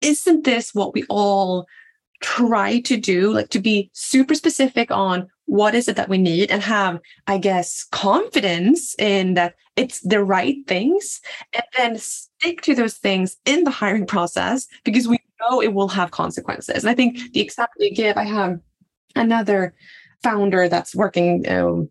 isn't this what we all try to do? Like to be super specific on what is it that we need and have, I guess, confidence in that it's the right things and then stick to those things in the hiring process because we know it will have consequences. And I think the example you give, I have another founder that's working um,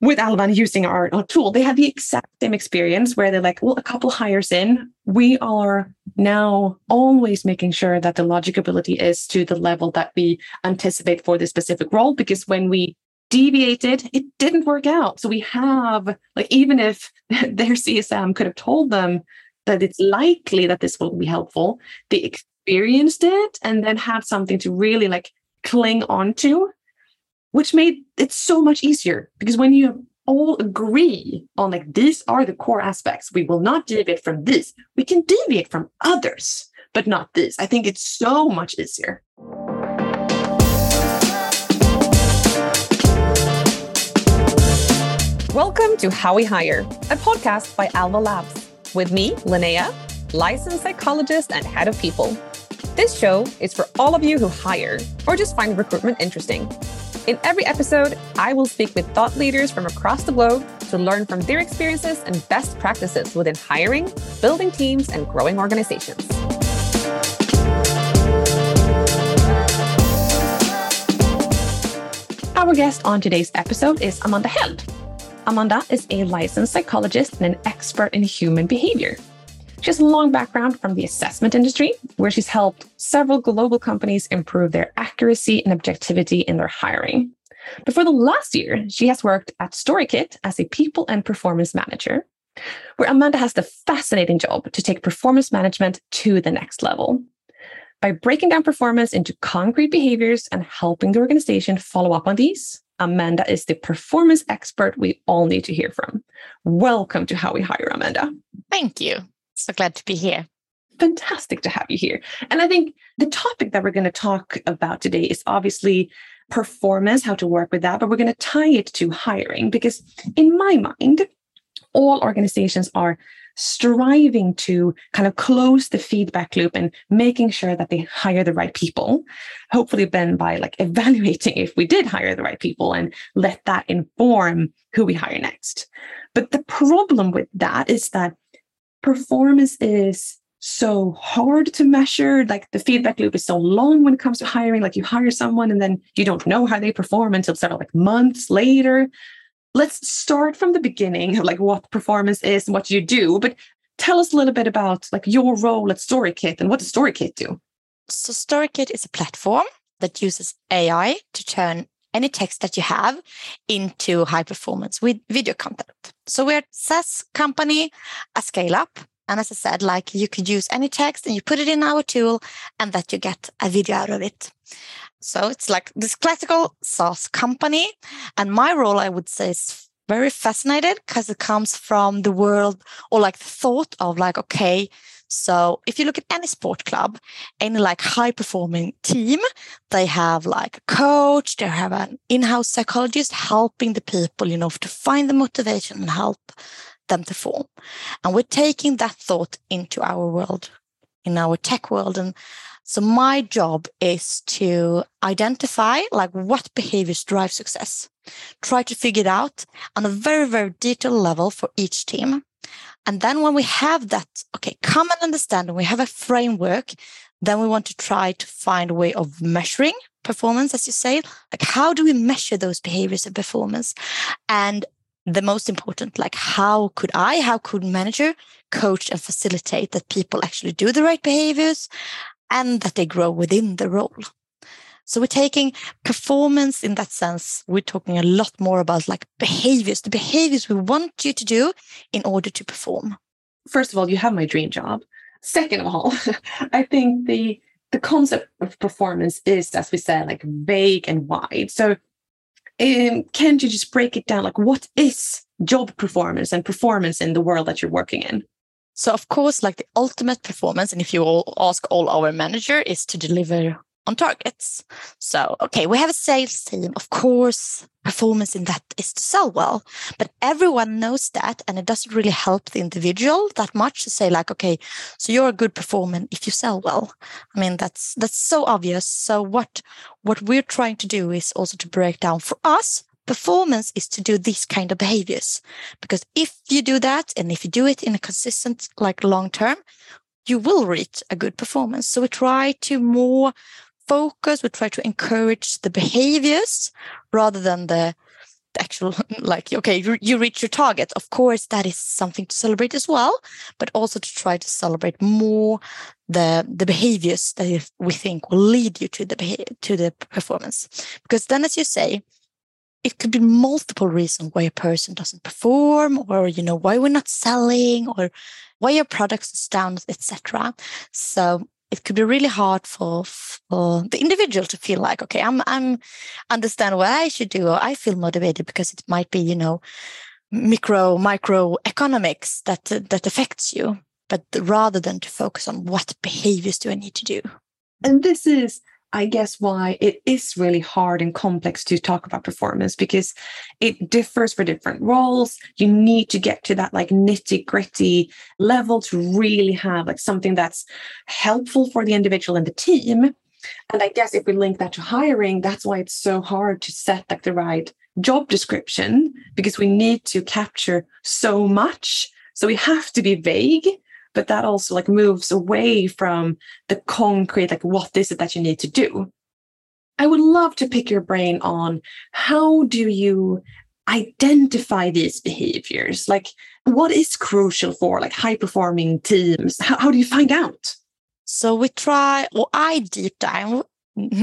with Alban using our, our, tool, they had the exact same experience where they're like, well, a couple hires in, we are now always making sure that the logic ability is to the level that we anticipate for this specific role. Because when we deviated, it didn't work out. So we have, like, even if their CSM could have told them that it's likely that this will be helpful, they experienced it and then had something to really like cling on to which made it so much easier. Because when you all agree on like these are the core aspects we will not deviate from this. We can deviate from others but not this. I think it's so much easier. Welcome to how we hire a podcast by alva labs with me linnea licensed psychologist and head of people. This show is for all of you who hire or just find recruitment interesting in every episode, I will speak with thought leaders from across the globe to learn from their experiences and best practices within hiring, building teams, and growing organizations. Our guest on today's episode is Amanda Held. Amanda is a licensed psychologist and an expert in human behavior. She has a long background from the assessment industry, where she's helped several global companies improve their accuracy and objectivity in their hiring. But for the last year, she has worked at StoryKit as a people and performance manager, where Amanda has the fascinating job to take performance management to the next level. By breaking down performance into concrete behaviors and helping the organization follow up on these, Amanda is the performance expert we all need to hear from. Welcome to How We Hire, Amanda. Thank you. So glad to be here. Fantastic to have you here. And I think the topic that we're going to talk about today is obviously performance, how to work with that, but we're going to tie it to hiring because, in my mind, all organizations are striving to kind of close the feedback loop and making sure that they hire the right people hopefully then by like evaluating if we did hire the right people and let that inform who we hire next but the problem with that is that performance is so hard to measure. Like the feedback loop is so long when it comes to hiring. Like you hire someone and then you don't know how they perform until several like months later. Let's start from the beginning of like what performance is and what you do. But tell us a little bit about like your role at StoryKit and what does StoryKit do? So StoryKit is a platform that uses AI to turn any text that you have into high performance with video content. So we're SaaS company, a scale up. And as I said, like you could use any text and you put it in our tool and that you get a video out of it. So it's like this classical SaaS company. And my role, I would say, is very fascinated because it comes from the world or like the thought of like, okay, so if you look at any sport club, any like high performing team, they have like a coach, they have an in-house psychologist helping the people, you know, to find the motivation and help them to form. And we're taking that thought into our world, in our tech world. And so my job is to identify like what behaviors drive success, try to figure it out on a very, very detailed level for each team. And then when we have that, okay, common understanding, we have a framework, then we want to try to find a way of measuring performance, as you say. Like, how do we measure those behaviors of performance? And the most important, like, how could I, how could manager coach and facilitate that people actually do the right behaviors and that they grow within the role? So we're taking performance in that sense. We're talking a lot more about like behaviors, the behaviors we want you to do in order to perform. First of all, you have my dream job. Second of all, I think the the concept of performance is, as we said, like vague and wide. So um, can you just break it down? Like, what is job performance and performance in the world that you're working in? So, of course, like the ultimate performance, and if you all ask all our manager, is to deliver on targets. So, okay, we have a sales team. Of course, performance in that is to sell well, but everyone knows that. And it doesn't really help the individual that much to say like, okay, so you're a good performer if you sell well. I mean, that's, that's so obvious. So what, what we're trying to do is also to break down for us performance is to do these kind of behaviors because if you do that and if you do it in a consistent like long term you will reach a good performance so we try to more focus we try to encourage the behaviors rather than the, actual like okay you, you reach your target. Of course that is something to celebrate as well but also to try to celebrate more the the behaviors that we think will lead you to the to the performance. Because then as you say it could be multiple reasons why a person doesn't perform or you know why we're not selling or why your products is down etc so it could be really hard for, for the individual to feel like okay i'm i'm understand what i should do or i feel motivated because it might be you know micro micro economics that that affects you but rather than to focus on what behaviors do i need to do. And this is I guess why it is really hard and complex to talk about performance because it differs for different roles. You need to get to that like nitty gritty level to really have like something that's helpful for the individual and the team. And I guess if we link that to hiring, that's why it's so hard to set like the right job description because we need to capture so much. So we have to be vague but that also like moves away from the concrete like what is it that you need to do. I would love to pick your brain on how do you identify these behaviors? Like what is crucial for like high performing teams? How, how do you find out? So we try or i deep dive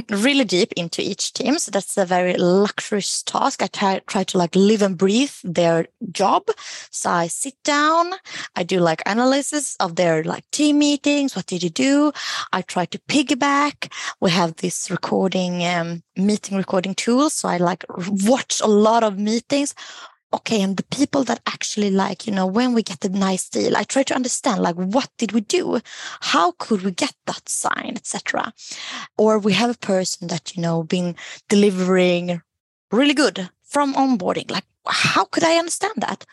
really deep into each team. So that's a very luxurious task. I try, try to like live and breathe their job. So I sit down, I do like analysis of their like team meetings. What did you do? I try to piggyback. We have this recording, um, meeting recording tool. So I like watch a lot of meetings okay and the people that actually like you know when we get a nice deal i try to understand like what did we do? How could we get that sign etc or we have a person that you know been delivering really good from onboarding. Like how could i understand that?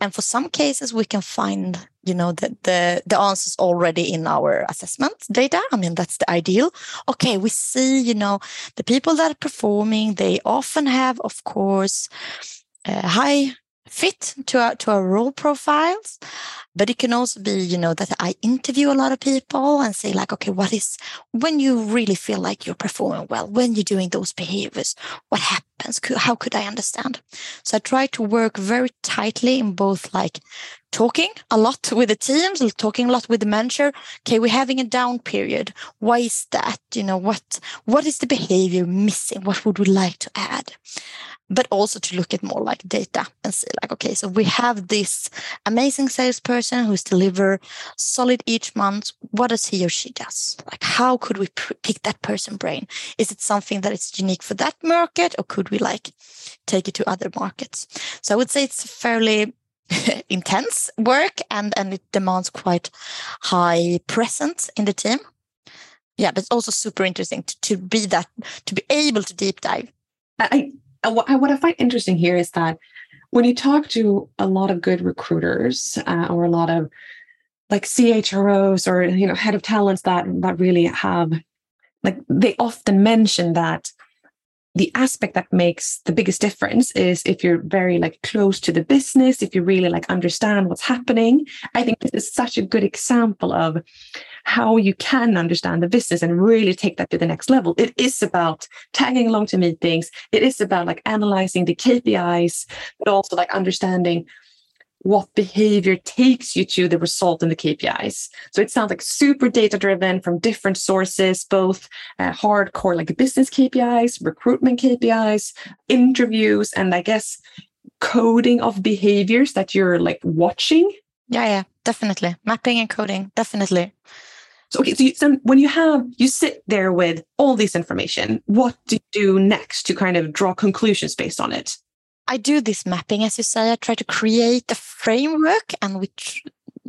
And for some cases we can find you know the, the the answers already in our assessment data. I mean that's the ideal. Okay we see you know the people that are performing they often have of course Eh, high fit to our, to our role profiles but it can also be you know that i interview a lot of people and say like okay what is when you really feel like you're performing well when you're doing those behaviors what happens? How could i understand? So i try to work very tightly in both like talking a lot with the teams talking a lot with the manager. Okay we're having a down period. Why is that? You know what what is the behavior missing? What would we like to add but also to look at more like data and see like okay so we have this amazing salesperson who's deliver solid each month. What does he or she does? Like how could we pick that person brain? Is it something that is unique for that market or could we like take it to other markets? So i would say it's fairly intense work and and it demands quite high presence in the team. Yeah but it's also super interesting to, to be that to be able to deep dive. I, what I, what I find interesting here is that when you talk to a lot of good recruiters uh, or a lot of like CHROs or you know head of talents that that really have like they often mention that the aspect that makes the biggest difference is if you're very like close to the business if you really like understand what's happening. I think this is such a good example of how you can understand the business and really take that to the next level it is about tagging along to meetings it is about like analyzing the kpis but also like understanding what behavior takes you to the result in the KPIs. So it sounds like super data driven from different sources, both uh, hardcore like business KPIs, recruitment KPIs, interviews, and I guess coding of behaviors that you're like watching. Yeah, yeah, definitely. Mapping and coding, definitely. So, okay, so, you, so when you have, you sit there with all this information, what do you do next to kind of draw conclusions based on it? I do this mapping, as you say. I try to create a framework and we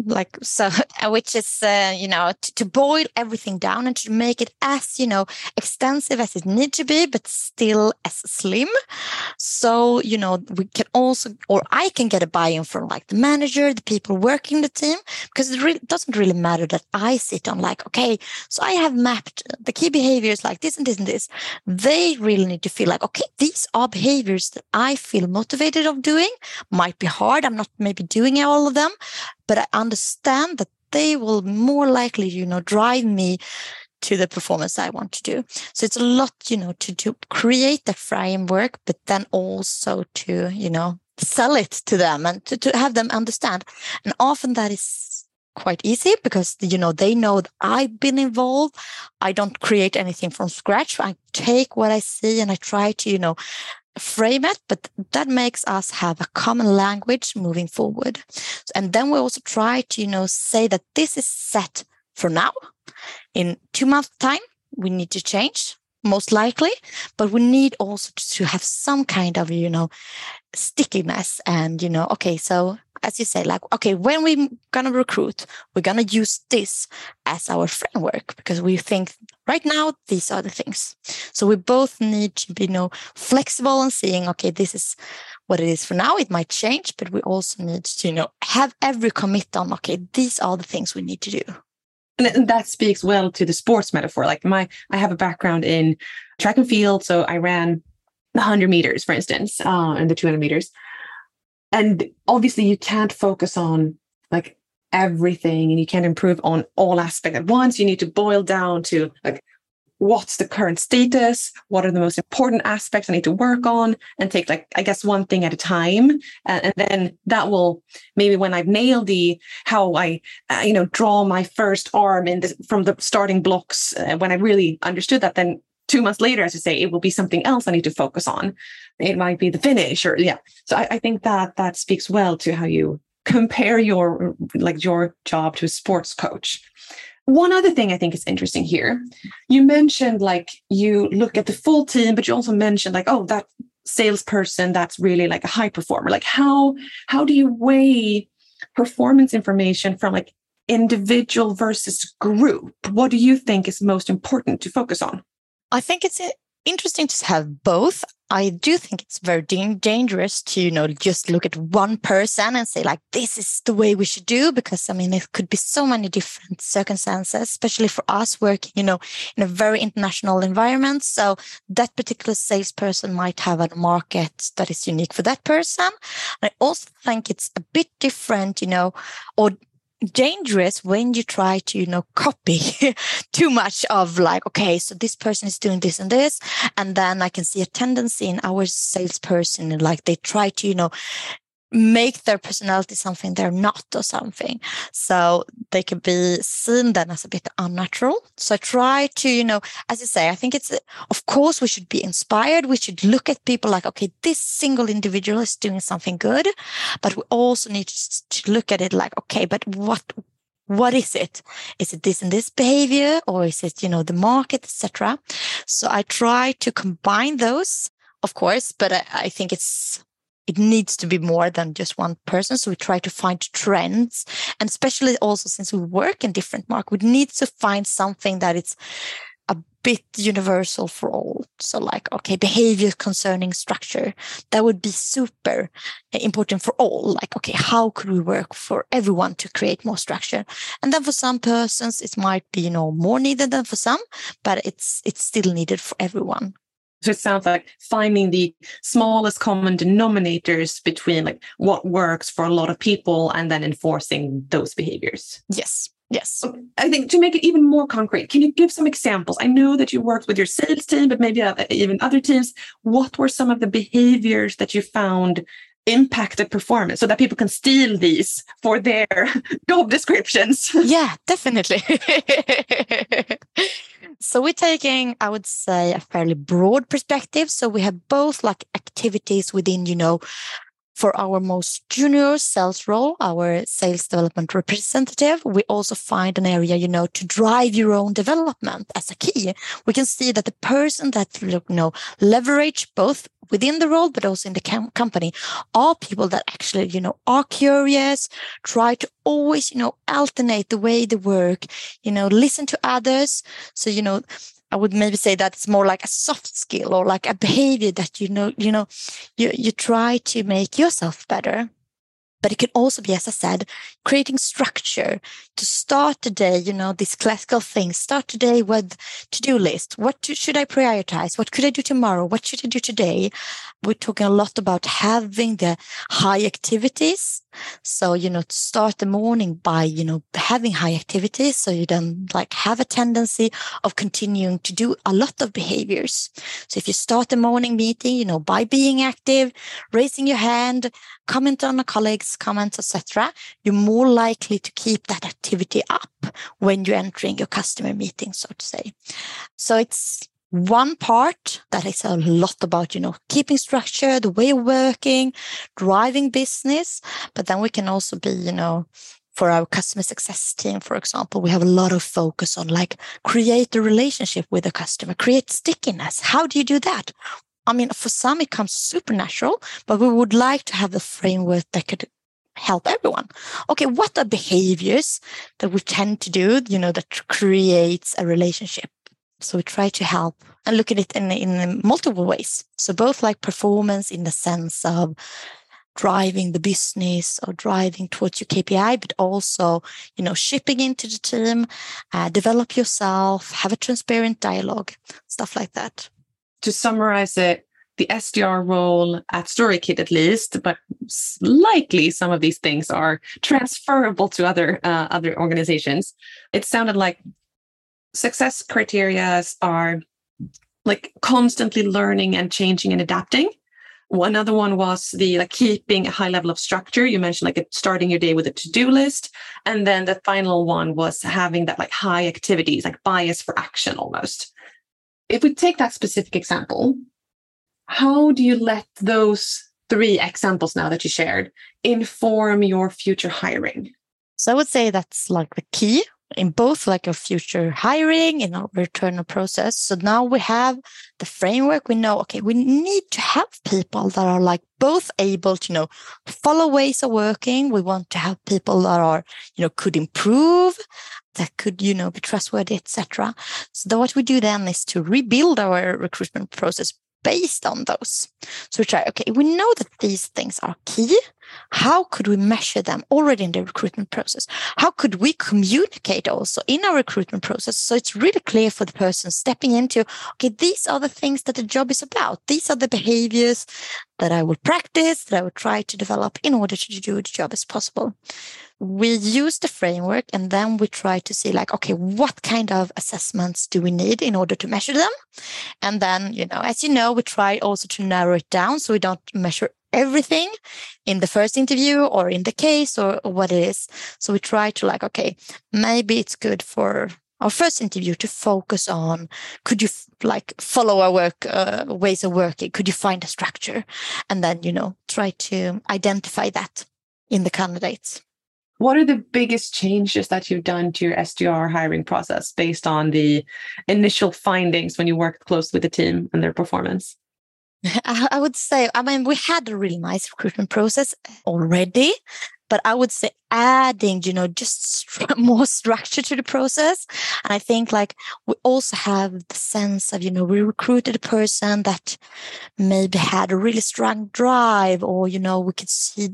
like so which is uh, you know to, to, boil everything down and to make it as you know extensive as it needs to be but still as slim. So you know we can also or i can get a buy-in from like the manager the people working the team because it really doesn't really matter that i sit on like okay so i have mapped the key behaviors like this and this and this. They really need to feel like okay these are behaviors that i feel motivated of doing. Might be hard. I'm not maybe doing all of them but I understand that they will more likely, you know, drive me to the performance I want to do. So it's a lot, you know, to, to create the framework, but then also to, you know, sell it to them and to, to have them understand. And often that is quite easy because you know they know that I've been involved. I don't create anything from scratch. I take what I see and I try to, you know, frame it, but that makes us have a common language moving forward. And then we also try to, you know, say that this is set for now. In two months' time, we need to change, most likely, but we need also to have some kind of, you know, stickiness and, you know, okay, so as you say, like, okay, when we're to recruit, we're to use this as our framework because we think right now these are the things. So we both need to be you know, flexible and seeing, okay, this is what it is for now. It might change, but we also need to you know have every commit on, okay, these are the things we need to do. And that speaks well to the sports metaphor. Like my, I have a background in track and field, so I ran the 100 meters, for instance, uh, and the 200 meters and obviously you can't focus on like everything and you can't improve on all aspects at once you need to boil down to like what's the current status what are the most important aspects i need to work on and take like i guess one thing at a time and, and then that will maybe when i've nailed the how i uh, you know draw my first arm in the, from the starting blocks uh, when i really understood that then two months later, as you say, it will be something else I need to focus on. It might be the finish or yeah. So I, I think that that speaks well to how you compare your like your job to a sports coach. One other thing I think is interesting here, you mentioned like you look at the full team, but you also mentioned like, oh, that salesperson that's really like a high performer. Like how how do you weigh performance information from like individual versus group? What do you think is most important to focus on? I think it's interesting to have both. I do think it's very dangerous to, you know, just look at one person and say, like, this is the way we should do, because I mean, it could be so many different circumstances, especially for us working, you know, in a very international environment. So that particular salesperson might have a market that is unique for that person. I also think it's a bit different, you know, or dangerous when you try to you know copy too much of like okay so this person is doing this and this and then i can see a tendency in our salesperson like they try to you know make their personality something they're not or something. So they can be seen then as a bit unnatural. So I try to, you know, as you say, I think it's, of course, we should be inspired. We should look at people like, okay, this single individual is doing something good, but we also need to look at it like, okay, but what, what is it is it this and this behavior or is it you know the market etc so i try to combine those of course but I, I, think it's it needs to be more than just one person. So we try to find trends. And especially also since we work in different markets, we need to find something that is a bit universal for all. So like, okay, behavior concerning structure, that would be super important for all. Like, okay, how could we work for everyone to create more structure? And then for some persons, it might be, you know, more needed than for some, but it's, it's still needed for everyone. So it sounds like finding the smallest common denominators between like what works for a lot of people and then enforcing those behaviors. Yes. Yes. I think to make it even more concrete, can you give some examples? I know that you worked with your sales team, but maybe uh, even other teams. What were some of the behaviors that you found impacted performance so that people can steal these for their job descriptions? Yeah, definitely. So we're taking, I would say, a fairly broad perspective. So we have both like activities within, you know, For our most junior sales role, our sales development representative, we also find an area, you know, to drive your own development as a key. We can see that the person that, you know, leverage both within the role, but also in the com- company are people that actually, you know, are curious, try to always, you know, alternate the way they work, you know, listen to others. So, you know, I would maybe say that it's more like a soft skill or like a behavior that you know, you know, you, you try to make yourself better. But it can also be, as I said, creating structure to start the day, you know, these classical things. Start today with to-do list. What to, should I prioritize? What could I do tomorrow? What should I do today? We're talking a lot about having the high activities. So, you know, start the morning by, you know, having high activities. So you don't like have a tendency of continuing to do a lot of behaviors. So if you start the morning meeting, you know, by being active, raising your hand, comment on a colleague's comments, etc., you're more likely to keep that activity up when you're entering your customer meeting, so to say. So it's one part that is a lot about you know keeping structure the way of working driving business. But then we can also be you know for our customer success team for example we have a lot of focus on like create a relationship with the customer create stickiness. How do you do that? I mean for some it comes supernatural but we would like to have a framework that could help everyone. Okay what are behaviors that we tend to do you know that creates a relationship so we try to help and look at it in, in multiple ways. So both like performance in the sense of driving the business or driving towards your KPI, but also, you know, shipping into the team, uh, develop yourself, have a transparent dialogue, stuff like that. To summarize it, the SDR role at StoryKit at least, but likely some of these things are transferable to other uh, other organizations. It sounded like success criteria are like constantly learning and changing and adapting. One other one was the like keeping a high level of structure. You mentioned like starting your day with a to-do list. And then the final one was having that like high activities, like bias for action almost. If we take that specific example, how do you let those three examples now that you shared inform your future hiring? So I would say that's like the key in both like a future hiring in our internal process. So now we have the framework. We know, okay, we need to have people that are like both able to, you know, follow ways of working. We want to have people that are, you know, could improve, that could, you know, be trustworthy, etc. So what we do then is to rebuild our recruitment process based on those. So we try, okay, we know that these things are key. How could we measure them already in the recruitment process? How could we communicate also in our recruitment process so it's really clear for the person stepping into, okay, these are the things that the job is about. These are the behaviors that I will practice, that I will try to develop in order to do the job as possible we use the framework and then we try to see like okay what kind of assessments do we need in order to measure them and then you know as you know we try also to narrow it down so we don't measure everything in the first interview or in the case or, what it is. So we try to like okay maybe it's good for our first interview to focus on could you like follow our work uh, ways of working? Could you find a structure? And then you know try to identify that in the candidates. What are the biggest changes that you've done to your SDR hiring process based on the initial findings when you worked close with the team and their performance? I would say, I mean, we had a really nice recruitment process already, but I would say adding, you know, just more structure to the process. And I think like we also have the sense of, you know, we recruited a person that maybe had a really strong drive or, you know, we could see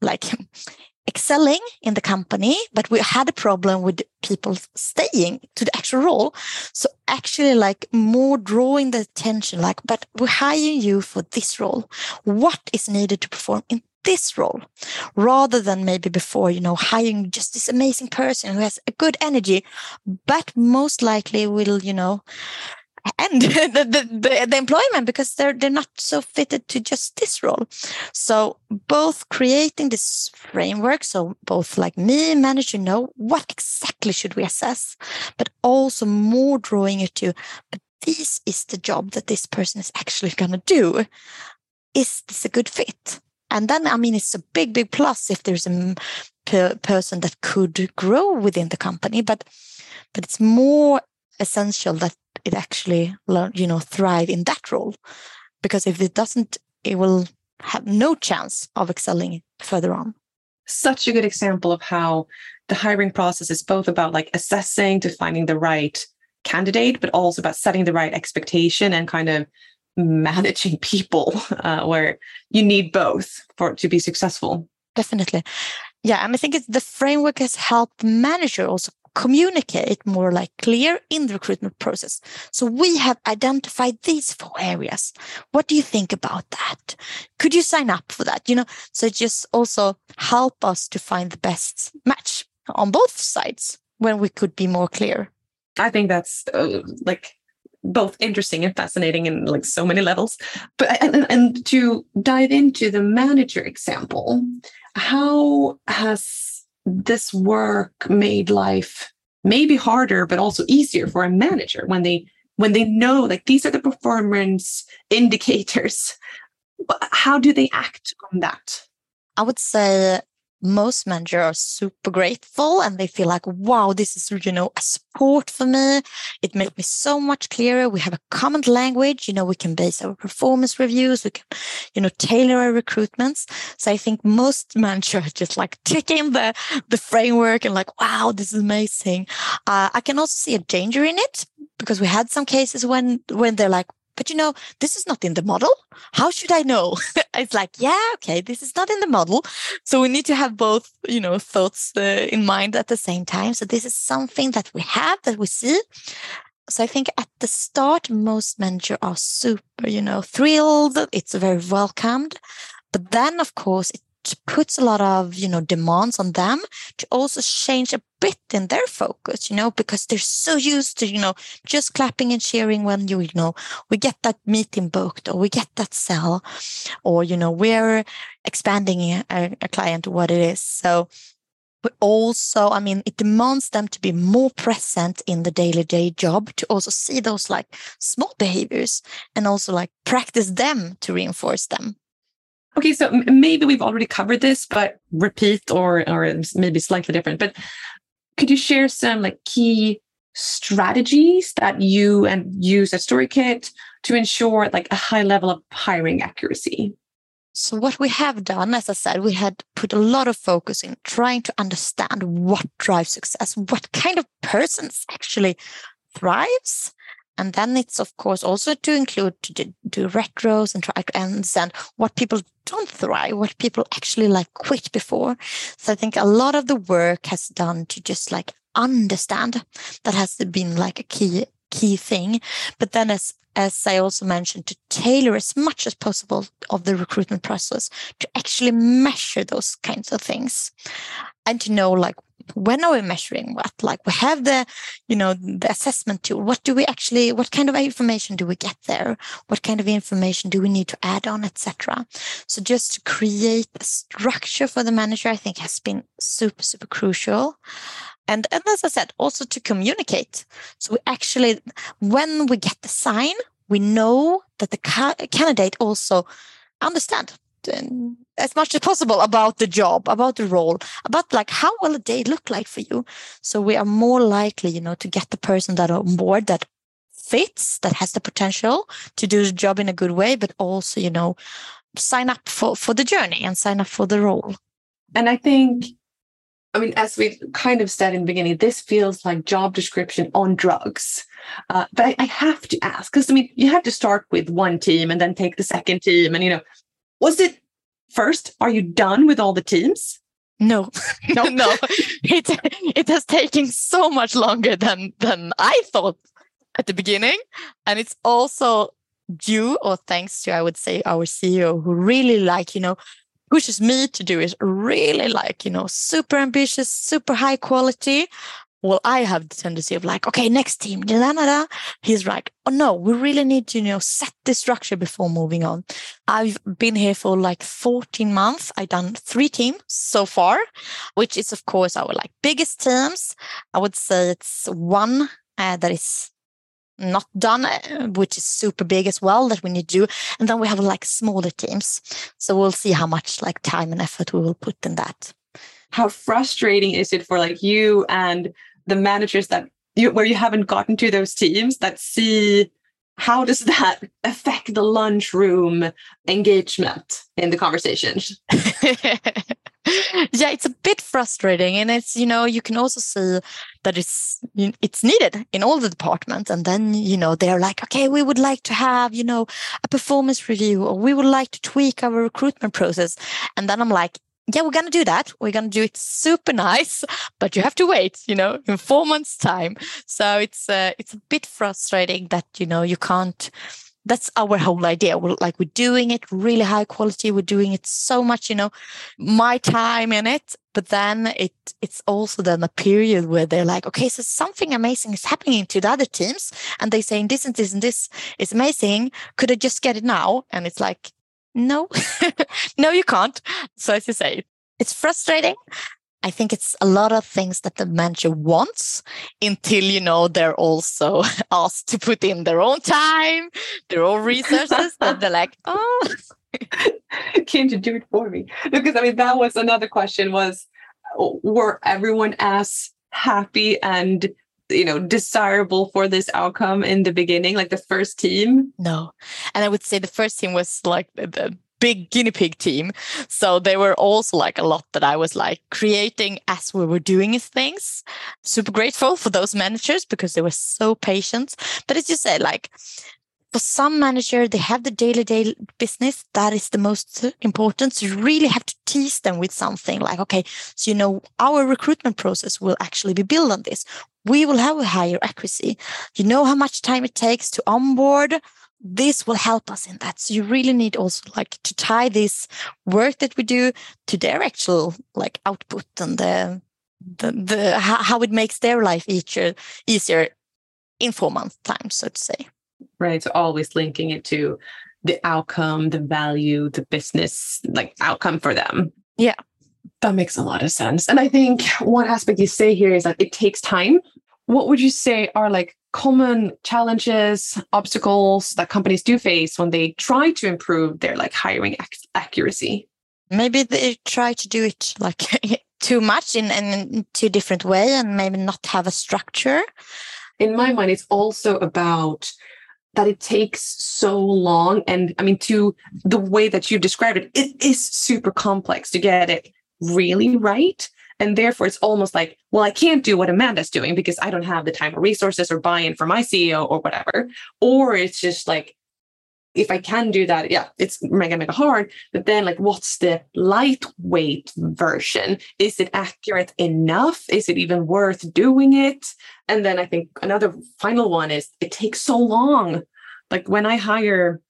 like excelling in the company, but we had a problem with people staying to the actual role. So actually like more drawing the attention, like, but we're hiring you for this role. What is needed to perform in this role rather than maybe before, you know, hiring just this amazing person who has a good energy, but most likely will, you know, end the, the, the, employment because they're they're not so fitted to just this role. So both creating this framework so both like me manager know what exactly should we assess but also more drawing it to this is the job that this person is actually going to do. Is this a good fit? And then, I mean, it's a big, big plus if there's a per person that could grow within the company, but but it's more essential that it actually learn, you know, thrive in that role. Because if it doesn't, it will have no chance of excelling further on. Such a good example of how the hiring process is both about like assessing to finding the right candidate, but also about setting the right expectation and kind of managing people uh, where you need both for to be successful. Definitely. Yeah, and I think it's the framework has helped manager also communicate more like clear in the recruitment process. So we have identified these four areas. What do you think about that? Could you sign up for that? You know, so just also help us to find the best match on both sides when we could be more clear. I think that's uh, like both interesting and fascinating in like so many levels. But and, and to dive into the manager example, how has this work made life maybe harder but also easier for a manager when they when they know like these are the performance indicators. How do they act on that? I would say most managers are super grateful and they feel like, wow, this is, you know, a support for me. It made me so much clearer. We have a common language, you know, we can base our performance reviews, we can, you know, tailor our recruitments. So I think most managers just like ticking the, the framework and like, wow, this is amazing. Uh, I can also see a danger in it because we had some cases when, when they're like, but you know, this is not in the model. How should I know? it's like, yeah, okay, this is not in the model. So we need to have both, you know, thoughts uh, in mind at the same time. So this is something that we have that we see. So I think at the start, most managers are super, you know, thrilled. It's very welcomed. But then, of course, it puts a lot of you know demands on them to also change a bit in their focus you know because they're so used to you know just clapping and cheering when you you know we get that meeting booked or we get that sell or you know we're expanding a, a client what it is. So but also i mean it demands them to be more present in the daily day job to also see those like small behaviors and also like practice them to reinforce them Okay, so maybe we've already covered this, but repeat or or maybe slightly different. But could you share some like key strategies that you and use at StoryKit to ensure like a high level of hiring accuracy? So what we have done, as I said, we had put a lot of focus in trying to understand what drives success, what kind of persons actually thrives and then it's of course also to include to do, do retros and try to understand what people don't thrive, what people actually like quit before. So I think a lot of the work has done to just like understand that has been like a key key thing. But then as as I also mentioned, to tailor as much as possible of the recruitment process to actually measure those kinds of things and to know like when are we measuring what? Like we have the you know the assessment tool. What do we actually what kind of information do we get there? What kind of information do we need to add on etc so just to create a structure for the manager i think has been super super crucial. And, and as i said also to communicate. So we actually when we get the sign we know that the ca- candidate also understand as much as possible about the job, about the role, about like how will a day look like for you. So we are more likely, you know, to get the person that on board that fits, that has the potential to do the job in a good way, but also, you know, sign up for for the journey and sign up for the role. And I think I mean, as we kind of said in the beginning, this feels like job description on drugs. Uh, but I, I, have to ask because I mean, you have to start with one team and then take the second team, and you know, was it first? Are you done with all the teams? No, no, no. It it has taken so much longer than than I thought at the beginning, and it's also due or thanks to I would say our CEO who really like you know pushes me to do it really like you know super ambitious, super high quality, well, I have the tendency of like, okay, next team, da, da, da. he's like, oh no, we really need to, you know, set the structure before moving on. I've been here for like 14 months. I've done three teams so far, which is of course our like biggest teams. I would say it's one uh, that is not done, uh, which is super big as well that we need to do. And then we have like smaller teams. So we'll see how much like time and effort we will put in that. How frustrating is it for like you and the managers that you where you haven't gotten to those teams that see how does that affect the lunchroom engagement in the conversations? yeah, it's a bit frustrating, and it's you know you can also see that it's it's needed in all the departments, and then you know they're like, okay, we would like to have you know a performance review, or we would like to tweak our recruitment process, and then I'm like, yeah, we're gonna do that. We're gonna do it super nice, but you have to wait, you know, in four months' time. So it's uh, it's a bit frustrating that you know you can't. That's our whole idea. We're like we're doing it really high quality. We're doing it so much, you know, my time in it. But then it it's also then a period where they're like, okay, so something amazing is happening to the other teams, and they're saying this and this and this is amazing. Could I just get it now? And it's like, no, no, you can't. So as you say, it's frustrating. I think it's a lot of things that the manager wants until you know they're also asked to put in their own time, their own resources, and they're like, oh, can't you do it for me? Because I mean, that was another question: was uh, were everyone as happy and you know desirable for this outcome in the beginning like the first team? No. And i would say the first team was like the, big guinea pig team. So they were also like a lot that i was like creating as we were doing things. Super grateful for those managers because they were so patient. But as you said like for some manager they have the daily day business. That is the most important. So you really have to tease them with something like okay so you know our recruitment process will actually be built on this. We will have a higher accuracy. You know how much time it takes to onboard? This will help us in that. So you really need also like to tie this work that we do to their actual like output and the the, the how it makes their life easier easier in four months time so to say. Right so always linking it to the outcome the value the business like outcome for them. Yeah. That makes a lot of sense. And i think one aspect you say here is that it takes time. What would you say are like common challenges obstacles that companies do face when they try to improve their like hiring ac- accuracy? Maybe they try to do it like too much in, in too different way and maybe not have a structure. In my mind it's also about that it takes so long. And I mean, to the way that you described it, it is super complex to get it really right. And therefore, it's almost like, well, I can't do what Amanda's doing because I don't have the time or resources or buy in from my CEO or whatever. Or it's just like, if I can do that, yeah, it's mega, mega hard. But then, like, what's the lightweight version? Is it accurate enough? Is it even worth doing it? And then I think another final one is it takes so long. Like, when I hire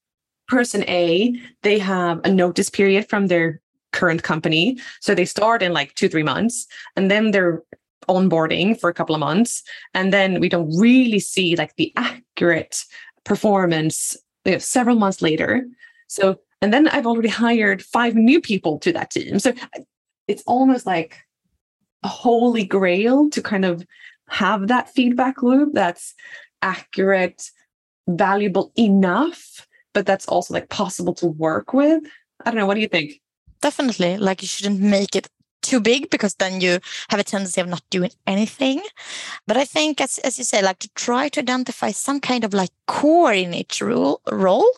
person A, they have a notice period from their current company. So they start in like two, three months, and then they're onboarding for a couple of months. And then we don't really see like the accurate performance you know, several months later. So, and then I've already hired five new people to that team. So it's almost like a holy grail to kind of have that feedback loop that's accurate, valuable enough, but that's also like possible to work with. I don't know. What do you think? Definitely. Like you shouldn't make it too big because then you have a tendency of not doing anything. But I think, as, as you say, like to try to identify some kind of like core in each role, role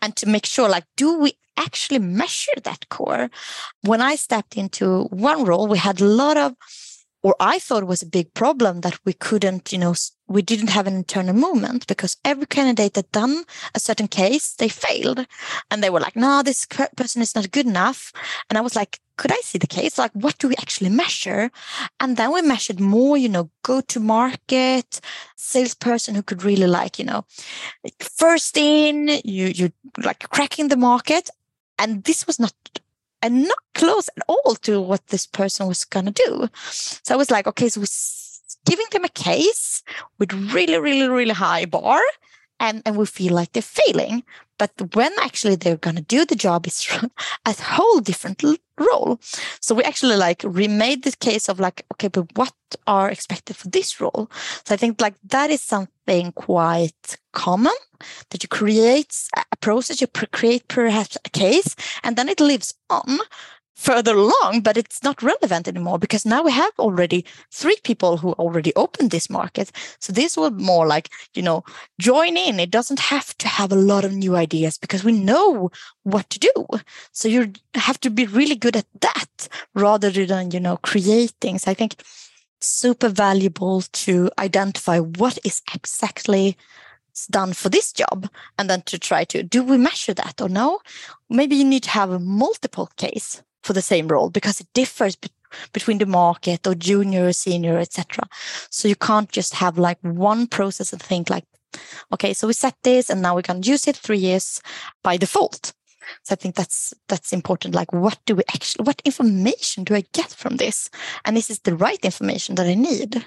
and to make sure, like, do we actually measure that core? When I stepped into one role, we had a lot of or I thought it was a big problem that we couldn't, you know, we didn't have an internal movement because every candidate that done a certain case, they failed. And they were like, no, this person is not good enough. And I was like, could I see the case? Like, what do we actually measure? And then we measured more, you know, go to market, salesperson who could really like, you know, first in, you, you like cracking the market. And this was not and not close at all to what this person was going to do. So I was like, okay, so we're giving them a case with really, really, really high bar. And, and we feel like they're failing. But when actually they're going to do the job, it's a whole different role. So we actually like remade this case of like, okay, but what are expected for this role? So I think like that is something quite common that you create a process, you create perhaps a case, and then it lives on further along, but it's not relevant anymore because now we have already three people who already opened this market. So this will more like, you know, join in. It doesn't have to have a lot of new ideas because we know what to do. So you have to be really good at that rather than, you know, create things. I think super valuable to identify what is exactly done for this job and then to try to do we measure that or no maybe you need to have a multiple case for the same role because it differs be- between the market or junior, senior, etc. So you can't just have like one process and think like, okay, so we set this and now going to use it three years by default. So I think that's that's important. Like, what do we actually, what information do I get from this? And this is the right information that I need.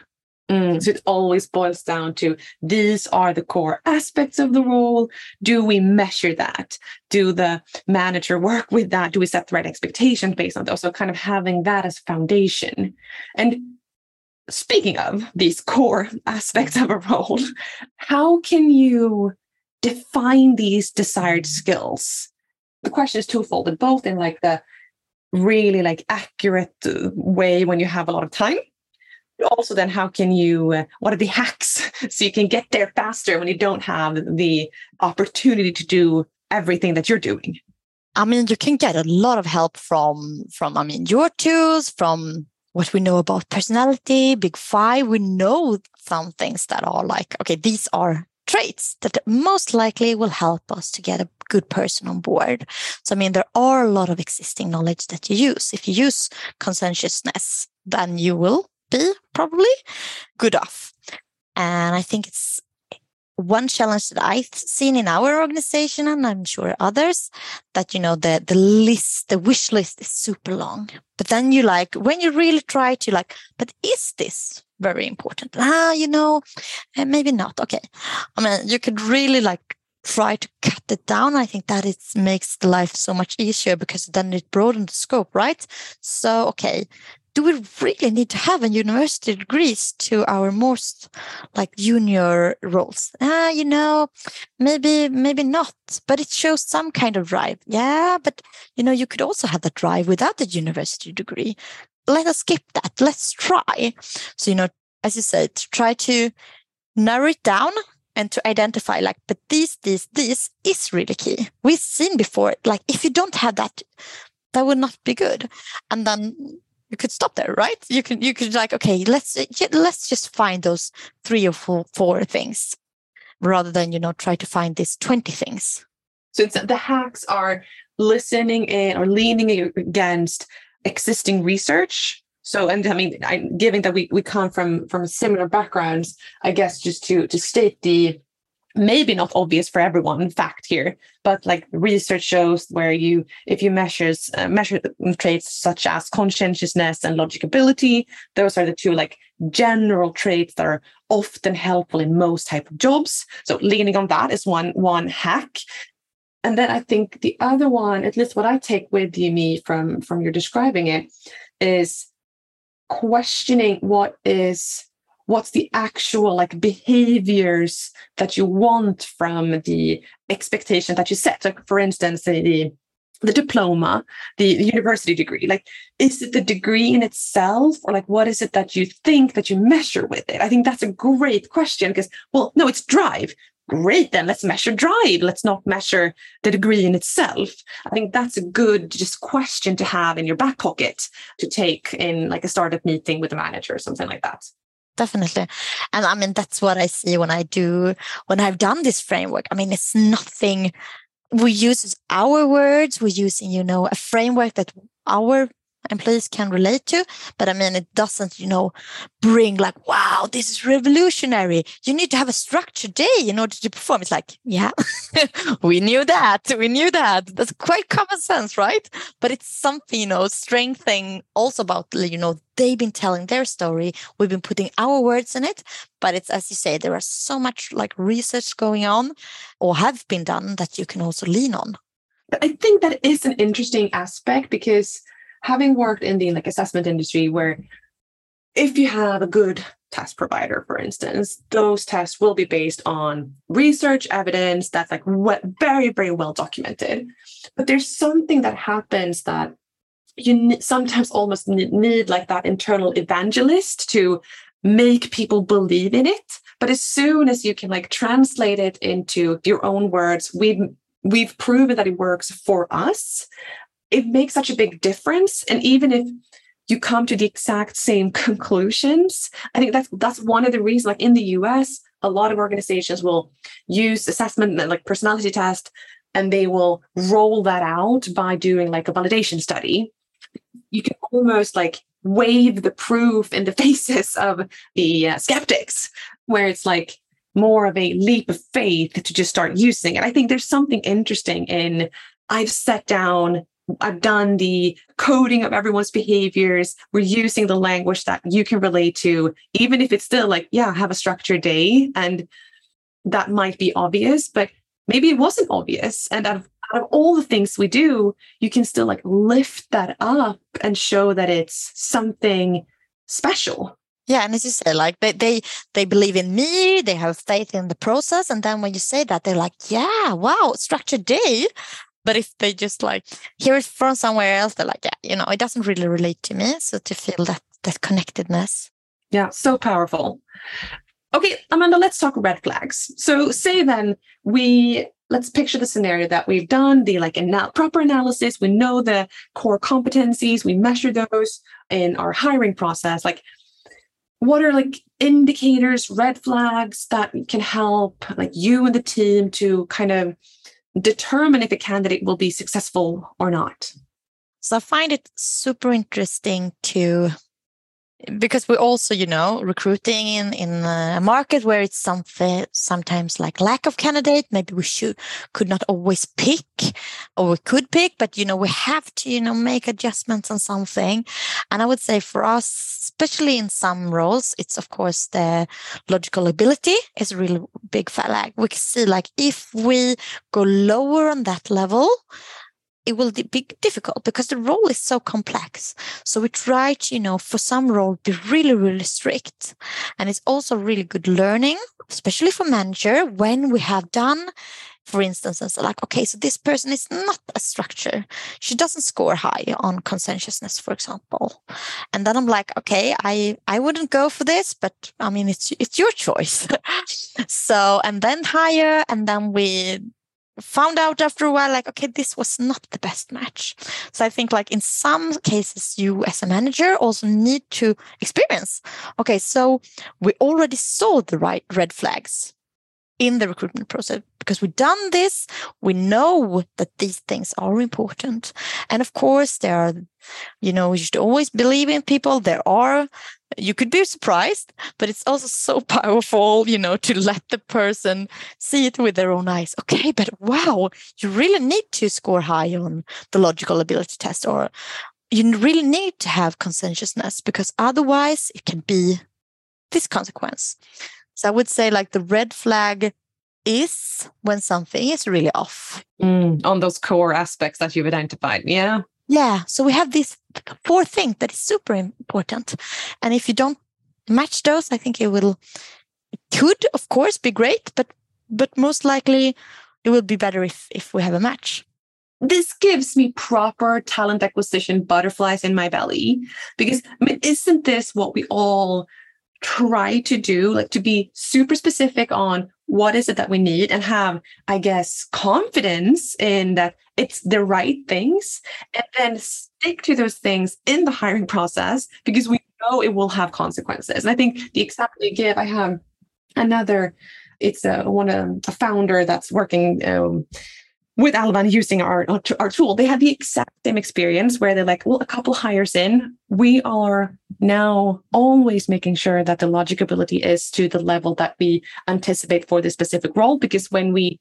Mm, so it always boils down to these are the core aspects of the role. Do we measure that? Do the manager work with that? Do we set the right expectations based on those? So kind of having that as foundation. And speaking of these core aspects of a role, how can you define these desired skills? The question is twofold, both in like the really like accurate way when you have a lot of time also then how can you uh, what are the hacks so you can get there faster when you don't have the opportunity to do everything that you're doing i mean you can get a lot of help from from i mean your tools from what we know about personality big five we know some things that are like okay these are traits that most likely will help us to get a good person on board. So, I mean, there are a lot of existing knowledge that you use. If you use conscientiousness, then you will be probably good off. And I think it's one challenge that I've seen in our organization, and I'm sure others, that you know the the list, the wish list is super long. But then you like when you really try to like, but is this very important? Ah, you know, eh, maybe not. Okay, I mean, you could really like try to cut it down. I think that it makes the life so much easier because then it broadens the scope, right? So okay, do we really need to have a university degrees to our most like junior roles. Ah you know maybe maybe not but it shows some kind of drive. Yeah but you know you could also have that drive without the university degree. Let us skip that. Let's try. So you know as you said try to narrow it down and to identify like but this this this is really key. We've seen before like if you don't have that that would not be good. And then you could stop there, right? You can you could like, okay, let's uh, let's just find those three or four, four things rather than you know try to find these 20 things. So the hacks are listening in or leaning against existing research. So, and I mean, I, given that we, we come from from similar backgrounds, I guess just to to state the maybe not obvious for everyone in fact here but like research shows where you if you measures uh, measure traits such as conscientiousness and logicability those are the two like general traits that are often helpful in most type of jobs. So leaning on that is one one hack. And then i think the other one at least what i take with you me from from your describing it is questioning what is what's the actual like behaviors that you want from the expectation that you set? So for instance the the diploma the university degree like is it the degree in itself or like what is it that you think that you measure with it? I think that's a great question because well no it's drive. Great then let's measure drive. Let's not measure the degree in itself. I think that's a good just question to have in your back pocket to take in like a startup meeting with a manager or something like that definitely. And i mean that's what i see when i do when i've done this framework. I mean it's nothing we use our words we're using you know a framework that our employees can relate to. But I mean, it doesn't, you know, bring like, wow, this is revolutionary. You need to have a structured day in order to perform. It's like, yeah, we knew that. We knew that. That's quite common sense, right? But it's something, you know, strengthening also about, you know, they've been telling their story. We've been putting our words in it. But it's, as you say, there are so much like research going on or have been done that you can also lean on. I think that is an interesting aspect because having worked in the like assessment industry where if you have a good test provider for instance those tests will be based on research evidence that's like very very well documented. But there's something that happens that you sometimes almost need like that internal evangelist to make people believe in it. But as soon as you can like translate it into your own words we've we've proven that it works for us it makes such a big difference. And even if you come to the exact same conclusions, I think that's that's one of the reasons. Like in the US, a lot of organizations will use assessment like personality test, and they will roll that out by doing like a validation study. You can almost like wave the proof in the faces of the uh, skeptics, where it's like more of a leap of faith to just start using it. I think there's something interesting in I've sat down I've done the coding of everyone's behaviors. We're using the language that you can relate to, even if it's still like, yeah, have a structured day. And that might be obvious, but maybe it wasn't obvious. And out of, out of all the things we do, you can still like lift that up and show that it's something special. Yeah, and as you say, like they they they believe in me, they have faith in the process, and then when you say that, they're like, "Yeah, wow, structured day. But if they just like hear it from somewhere else, they're like, yeah, you know, it doesn't really relate to me. So to feel that that connectedness. Yeah, so powerful. Okay, Amanda, let's talk red flags. So say then we let's picture the scenario that we've done the like anal- proper analysis. We know the core competencies. We measure those in our hiring process. Like, what are like indicators, red flags that can help like you and the team to kind of determine if a candidate will be successful or not. So I find it super interesting to because we also you know recruiting in in a market where it's something sometimes like lack of candidate maybe we should could not always pick or we could pick but you know we have to you know make adjustments on something. And i would say for us especially in some roles it's of course the logical ability is a really big flag we can see like if we go lower on that level it will be difficult because the role is so complex. So we try to, you know, for some role be really, really strict. And it's also really good learning, especially for manager when we have done, for instance, like, okay, so this person is not a structure. She doesn't score high on conscientiousness, for example. And then I'm like, okay, I, I wouldn't go for this, but I mean, it's, it's your choice. so, and then higher, and then we found out after a while like okay this was not the best match. So i think like in some cases you as a manager also need to experience. Okay so we already saw the right red flags in the recruitment process. Because we've done this we know that these things are important. And of course there are you know you should always believe in people. There are you could be surprised but it's also so powerful you know to let the person see it with their own eyes okay but wow you really need to score high on the logical ability test or you really need to have conscientiousness because otherwise it can be this consequence so I would say like the red flag is when something is really off. Mm, on those core aspects that you've identified. Yeah. Yeah. So we have these four things that is super important. And if you don't match those, I think it will it could of course be great, but but most likely it will be better if if we have a match. This gives me proper talent acquisition butterflies in my belly because I mean, isn't this what we all try to do like to be super specific on what is it that we need and have i guess confidence in that it's the right things and then stick to those things in the hiring process because we know it will have consequences and i think the example you give i have another it's a one of a founder that's working um, with Alva using our, our tool, they had the exact same experience where they're like, well, a couple hires in, we are now always making sure that the logic ability is to the level that we anticipate for this specific role. Because when we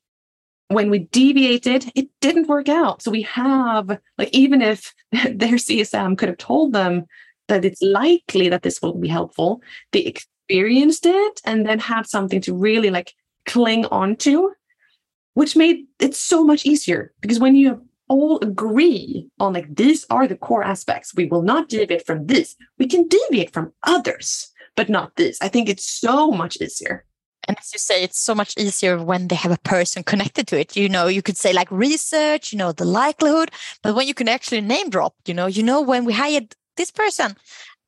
when we deviated, it didn't work out. So we have like even if their CSM could have told them that it's likely that this will be helpful, they experienced it and then had something to really like cling on to which made it so much easier. Because when you all agree on like these are the core aspects we will not deviate from this. We can deviate from others but not this. I think it's so much easier and as you say it's so much easier when they have a person connected to it. You know you could say like research you know the likelihood. But when you can actually name drop you know you know when we hired this person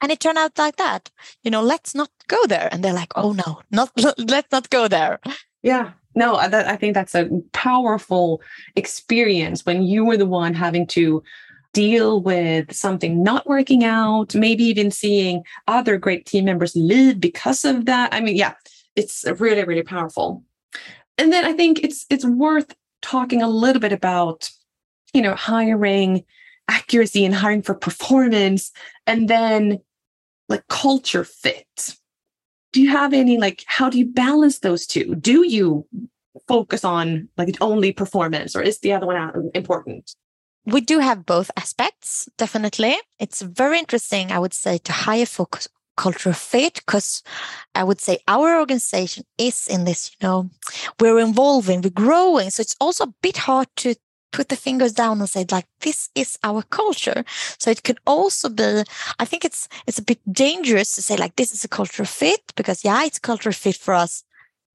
and it turned out like that you know let's not go there. And they're like oh no not let's not go there. Yeah. No, uh, that, I think that's a powerful experience when you were the one having to deal with something not working out, maybe even seeing other great team members leave because of that. I mean, yeah, it's really, really powerful. And then I think it's it's worth talking a little bit about, you know, hiring accuracy and hiring for performance, and then like culture fit. Do you have any like how do you balance those two? Do you focus on like only performance or is the other one uh, important? We do have both aspects definitely. It's very interesting i would say to hire focus cultural fit because i would say our organization is in this you know we're evolving we're growing. So it's also a bit hard to put the fingers down and say like this is our culture. So it could also be i think it's it's a bit dangerous to say like this is a cultural fit because yeah it's cultural fit for us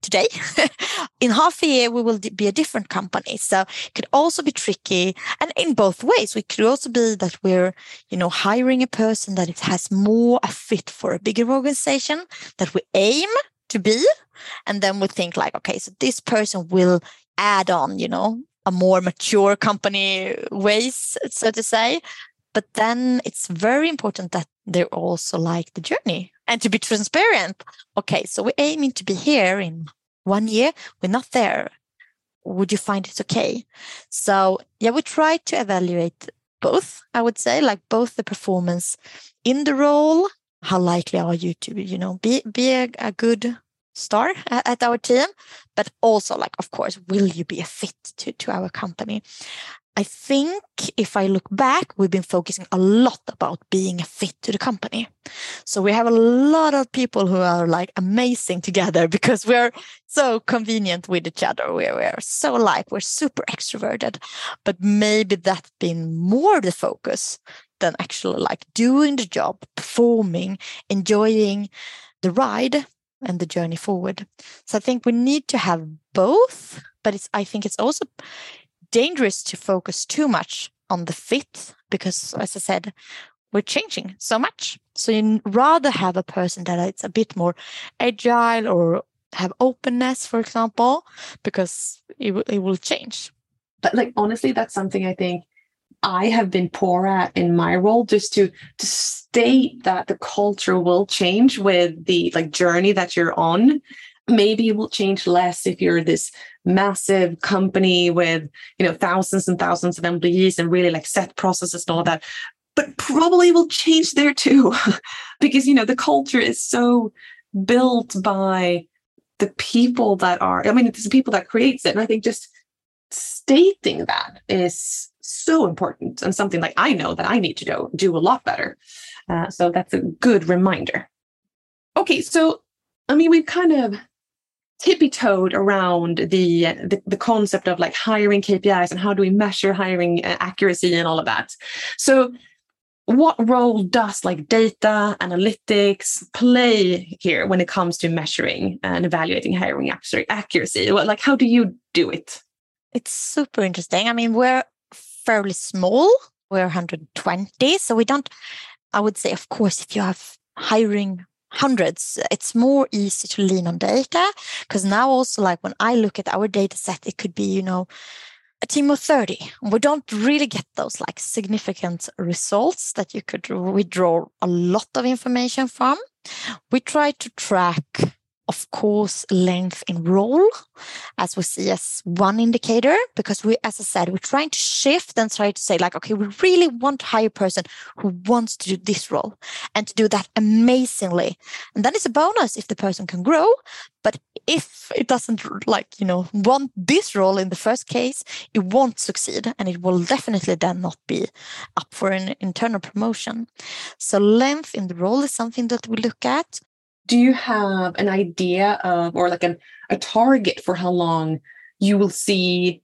today. In half a year we will be a different company. So it could also be tricky and in both ways. We could also be that we're you know hiring a person that it has more a fit for a bigger organization that we aim to be. And then we think like okay so this person will add on you know a more mature company ways, so to say. But then it's very important that they're also like the journey and to be transparent. Okay, so we're aiming to be here in one year. We're not there. Would you find it okay? So yeah, we try to evaluate both, I would say, like both the performance in the role. How likely are you to, you know, be be a, a good star at our team, but also like, of course, will you be a fit to, to our company? I think if I look back, we've been focusing a lot about being a fit to the company. So we have a lot of people who are like amazing together because we're so convenient with each other. We're, we're so alike. We're super extroverted, but maybe that's been more the focus than actually like doing the job, performing, enjoying the ride and the journey forward. So I think we need to have both, but it's I think it's also dangerous to focus too much on the fit because as I said, we're changing so much. So you rather have a person that is a bit more agile or have openness, for example, because it, it will change. But like honestly, that's something I think I have been poor at in my role, just to to state that the culture will change with the like journey that you're on. Maybe it will change less if you're this massive company with you know thousands and thousands of employees and really like set processes and all that. But probably will change there too, because you know the culture is so built by the people that are. I mean, it's the people that creates it, and I think just stating that is so important and something like I know that I need to do, do a lot better. Uh, so that's a good reminder. Okay, so I mean, we've kind of tippy toed around the, the, the concept of like hiring KPIs and how do we measure hiring uh, accuracy and all of that. So, what role does like data analytics play here when it comes to measuring and evaluating hiring accuracy? Well, like, how do you do it? It's super interesting. I mean, we're fairly small. We're 120. So we don't, I would say, of course, if you have hiring hundreds, it's more easy to lean on data. Because now, also, like when I look at our data set, it could be, you know, a team of 30. We don't really get those like significant results that you could withdraw a lot of information from. We try to track of course, length in role, as we see as one indicator, because we, as I said, we're trying to shift and try to say, like, okay, we really want to hire a person who wants to do this role and to do that amazingly. And then it's a bonus if the person can grow. But if it doesn't like, you know, want this role in the first case, it won't succeed and it will definitely then not be up for an internal promotion. So length in the role is something that we look at do you have an idea of or like an, a target for how long you will see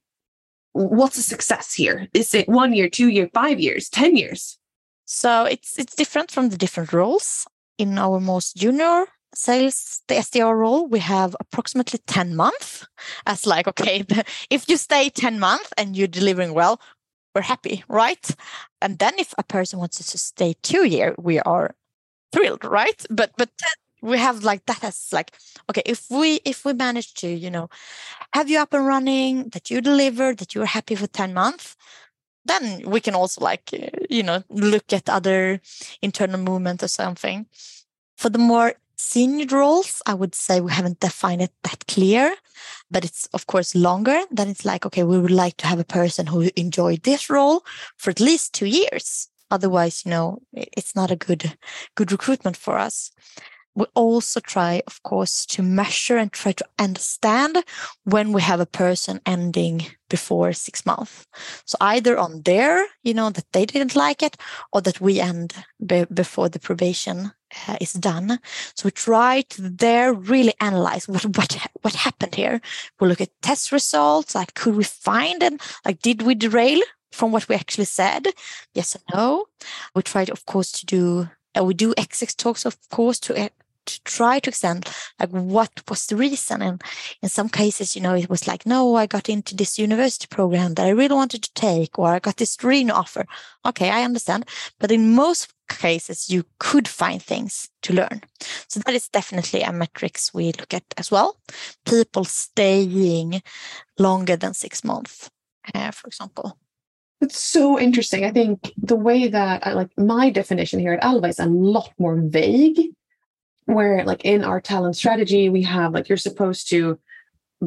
what's a success here? Is it one year two year five years ten years? So it's it's different from the different roles. In our most junior sales the sdr role we have approximately 10 months. As like okay if you stay 10 months and you're delivering well we're happy right? And then if a person wants to stay two year we are thrilled right? But but we have like that as like okay if we if we manage to you know have you up and running that you deliver that you're happy for 10 months then we can also like uh, you know look at other internal movement or something. For the more senior roles i would say we haven't defined it that clear but it's of course longer. Then it's like okay we would like to have a person who enjoyed this role for at least two years. Otherwise you know it's not a good good recruitment for us we also try, of course, to measure and try to understand when we have a person ending before six months. So either on their, you know, that they didn't like it, or that we end be- before the probation uh, is done. So we try to there really analyze what what what happened here. We look at test results, like could we find it? Like did we derail from what we actually said? Yes or no. We try, of course, to do uh, we do exit talks, of course, to to try to extend like what was the reason? And in some cases you know it was like no i got into this university program that i really wanted to take or i got this dream offer. Okay i understand. But in most cases you could find things to learn. So that is definitely a metrics we look at as well. People staying longer than six months uh, for example. It's so interesting. I think the way that I like my definition here at Alva is a lot more vague where like in our talent strategy we have like you're supposed to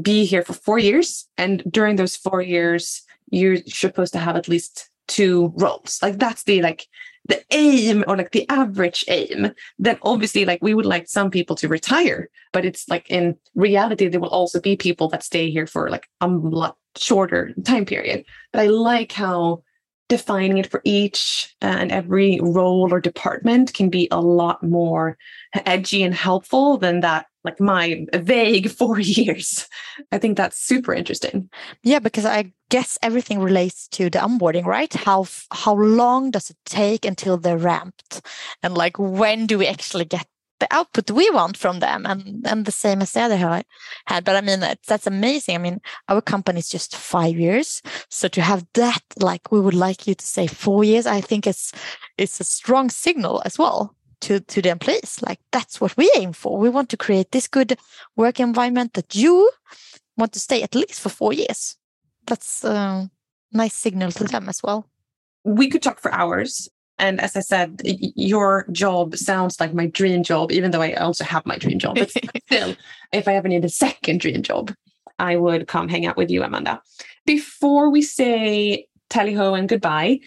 be here for four years and during those four years you're supposed to have at least two roles. Like that's the like the aim or like the average aim. Then obviously like we would like some people to retire but it's like in reality there will also be people that stay here for like a lot shorter time period. But i like how defining it for each uh, and every role or department can be a lot more edgy and helpful than that like my vague four years. I think that's super interesting. Yeah because i guess everything relates to the onboarding right? How how long does it take until they're ramped? And like when do we actually get the output we want from them and and the same as the other had. But i mean that's amazing. I mean our company is just five years. So to have that like we would like you to say four years i think it's it's a strong signal as well to to the employees. Like that's what we aim for. We want to create this good work environment that you want to stay at least for four years. That's a nice signal to them as well. We could talk for hours and as I said, your job sounds like my dream job, even though I also have my dream job. But still, if I ever need a second dream job, I would come hang out with you, Amanda. Before we say tally ho and goodbye,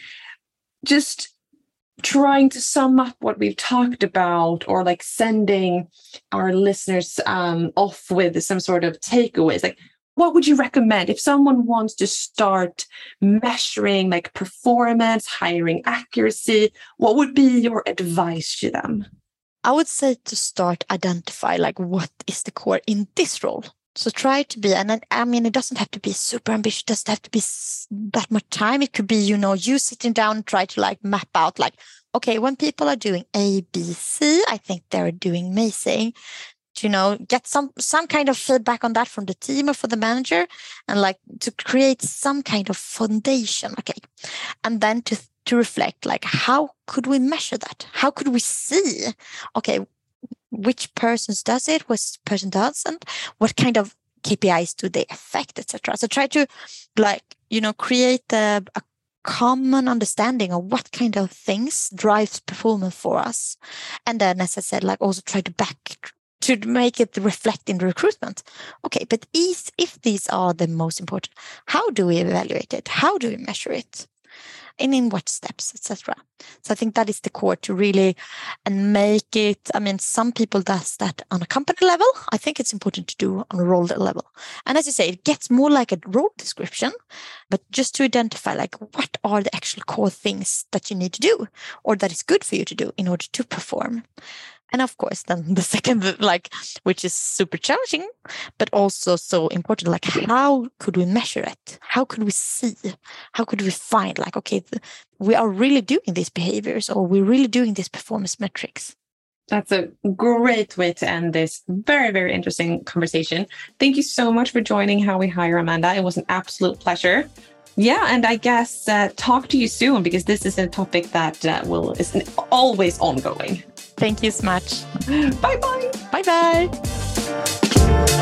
just trying to sum up what we've talked about or like sending our listeners um, off with some sort of takeaways. Like, what would you recommend if someone wants to start measuring like performance, hiring accuracy? What would be your advice to them? I would say to start identify like what is the core in this role. So try to be, and I mean, it doesn't have to be super ambitious. It doesn't have to be that much time. It could be, you know, you sitting down try to like map out like, okay, when people are doing A, B, C, I think they're doing amazing you know get some some kind of feedback on that from the team or for the manager and like to create some kind of foundation okay? And then to to reflect like how could we measure that? How could we see okay which persons does it which person doesn't what kind of kpis do they affect etc so try to like you know create a, a common understanding of what kind of things drives performance for us. And then as i said like also try to back to make it reflect in recruitment. Okay, but if, if these are the most important, how do we evaluate it? How do we measure it? and in what steps, etc. So I think that is the core to really and make it. I mean, some people does that on a company level. I think it's important to do on a role level. And as you say, it gets more like a role description, but just to identify like what are the actual core things that you need to do or that is good for you to do in order to perform and of course then the second like which is super challenging but also so important like how could we measure it how could we see how could we find like okay we are really doing these behaviors or we're really doing these performance metrics that's a great way to end this very, very interesting conversation. Thank you so much for joining How We Hire, Amanda. It was an absolute pleasure. Yeah, and I guess uh, talk to you soon because this is a topic that uh, will is always ongoing. Thank you so much. Bye bye. Bye bye.